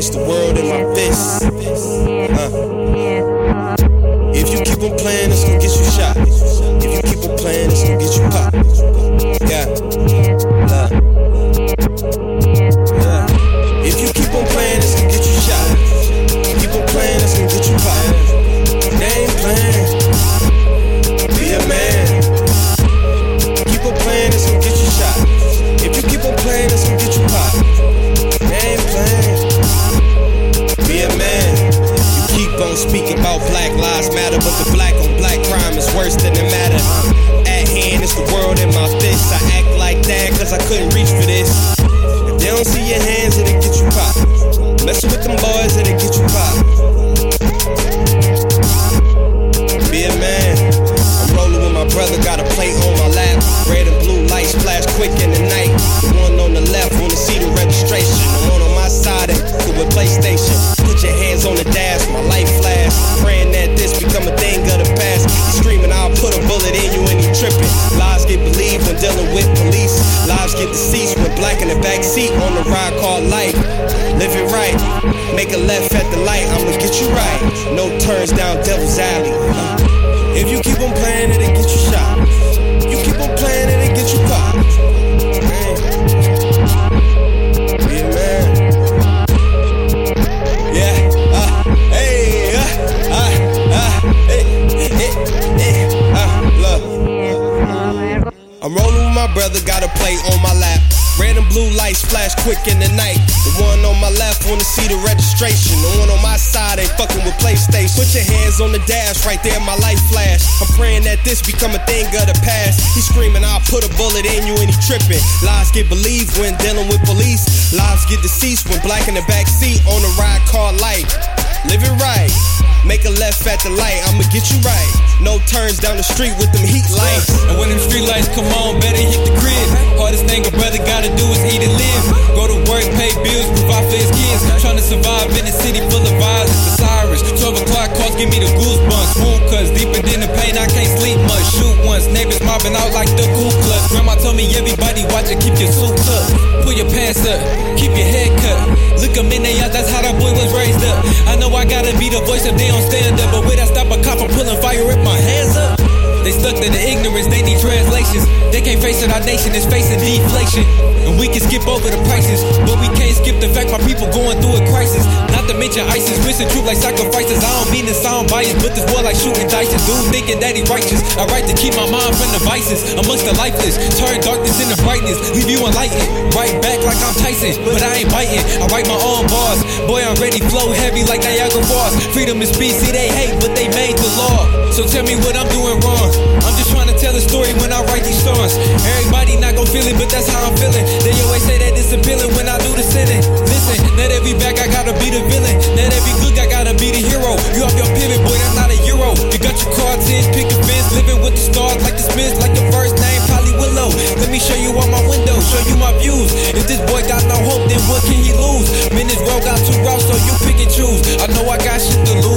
it's the world about Black Lives Matter, but the black on black crime is worse than it matter. At hand, it's the world in my fist. I act like that cause I couldn't reach for this. If they don't see your hands, it'll get you popped. Messing with them boys, it'll get you popped. Be a man. I'm rolling with my brother, got a plate on my lap. Red and blue lights flash quick in the night. The one on the left wanna see the registration. The one on my side and with PlayStation. Put your hands on the dash, life. Live it right, make a left at the light. I'ma get you right. No turns down Devil's Alley. If you keep on playing, it'll get you shot. You keep on playing, it'll get you popped. Man. Man. Yeah. Uh, hey. Uh, uh. I'm rolling with my brother, got a plate on my lap. Red and blue lights flash quick in the night. The one on my left wanna see the registration. The one on my side ain't fucking with PlayStation. Put your hands on the dash, right there, my life flash. I'm praying that this become a thing of the past. He screaming, I'll put a bullet in you, and he tripping. Lies get believed when dealing with police. Lives get deceased when black in the back seat on a ride called life. Live it right. Make a left at the light, I'ma get you right. No turns down the street with them heat lights. And when them street lights come on, better hit the crib. Hardest thing a brother gotta do is eat and live. Go to work, pay bills, provide for his kids. Trying to survive in a city full of violence. The sirens, 12 o'clock calls give me the goosebumps. Wound cuz deeper than the pain, I can't sleep much. Shoot once, neighbors mobbing out like the Klux. Grandma told me everybody watch it, keep your suit up. Pull your pants up, keep your head cut. Look Look 'em in the eyes, that's how that boy was raised up. I know I gotta be the voice if they don't stand up, but where I stop a cop from pulling fire with my hands up? They stuck to the ignorance, they need translations. They can't face it, our nation is facing deflation. And we can skip over the prices, but we can't skip the fact my people going through a crisis. Not to mention ISIS, missing truth like sacrifices. I don't mean to sound biased, but this war like shooting dice. Dude thinking that he righteous. I right to keep my mind from the vices. Amongst the lifeless, turn darkness into brightness. Leave you enlightened, right back like I'm Tyson, but I ain't biting. I write my own bars. Boy, I'm ready, flow heavy like Niagara Falls. Freedom is speech, see they hate, but they made the law. So tell me what I'm doing wrong. I'm just trying to tell a story when I write these songs. Everybody not gon' feel it, but that's how I'm feeling. They always say that it's appealing when I do the sinning. Listen, not every back I gotta be the villain. Not every good I gotta be the hero. You off your pivot, boy, that's not a euro. You got your cards in, pick a fence, living with the stars like the Smiths, like your first name, Polly Willow. Let me show you all my windows, show you my views. If this boy got no hope, then what can he lose? Men is road got two routes, so you pick and choose. I know I got shit to lose.